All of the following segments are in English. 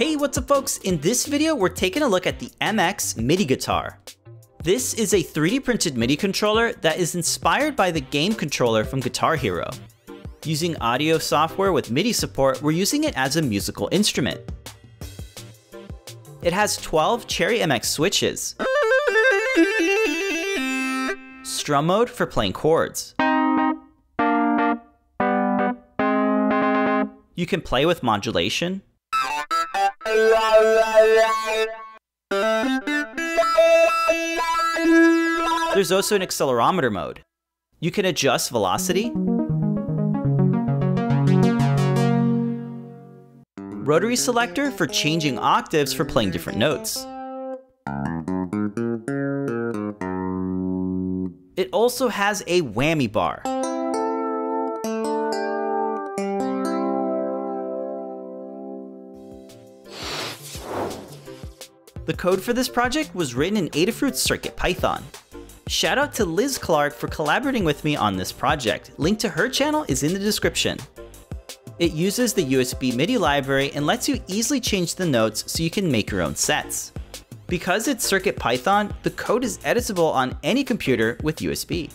Hey, what's up folks? In this video, we're taking a look at the MX MIDI guitar. This is a 3D printed MIDI controller that is inspired by the game controller from Guitar Hero. Using audio software with MIDI support, we're using it as a musical instrument. It has 12 Cherry MX switches, strum mode for playing chords. You can play with modulation, There's also an accelerometer mode. You can adjust velocity, rotary selector for changing octaves for playing different notes. It also has a whammy bar. The code for this project was written in Adafruit's CircuitPython. Shout out to Liz Clark for collaborating with me on this project. Link to her channel is in the description. It uses the USB MIDI library and lets you easily change the notes so you can make your own sets. Because it's CircuitPython, the code is editable on any computer with USB.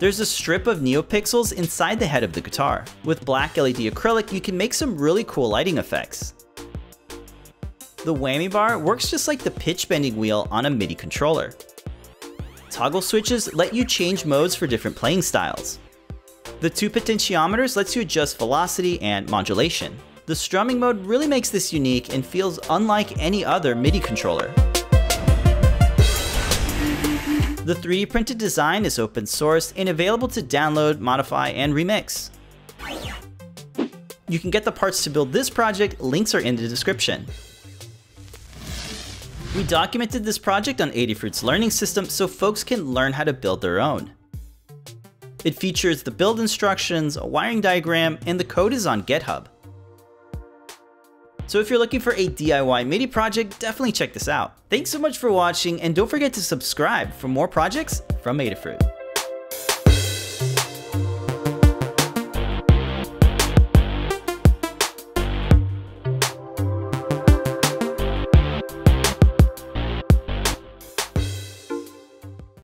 There's a strip of NeoPixels inside the head of the guitar. With black LED acrylic, you can make some really cool lighting effects. The whammy bar works just like the pitch bending wheel on a MIDI controller. Toggle switches let you change modes for different playing styles. The two potentiometers lets you adjust velocity and modulation. The strumming mode really makes this unique and feels unlike any other MIDI controller. The 3D printed design is open source and available to download, modify, and remix. You can get the parts to build this project, links are in the description. We documented this project on Adafruit's learning system so folks can learn how to build their own. It features the build instructions, a wiring diagram, and the code is on GitHub. So if you're looking for a DIY MIDI project, definitely check this out. Thanks so much for watching, and don't forget to subscribe for more projects from Adafruit.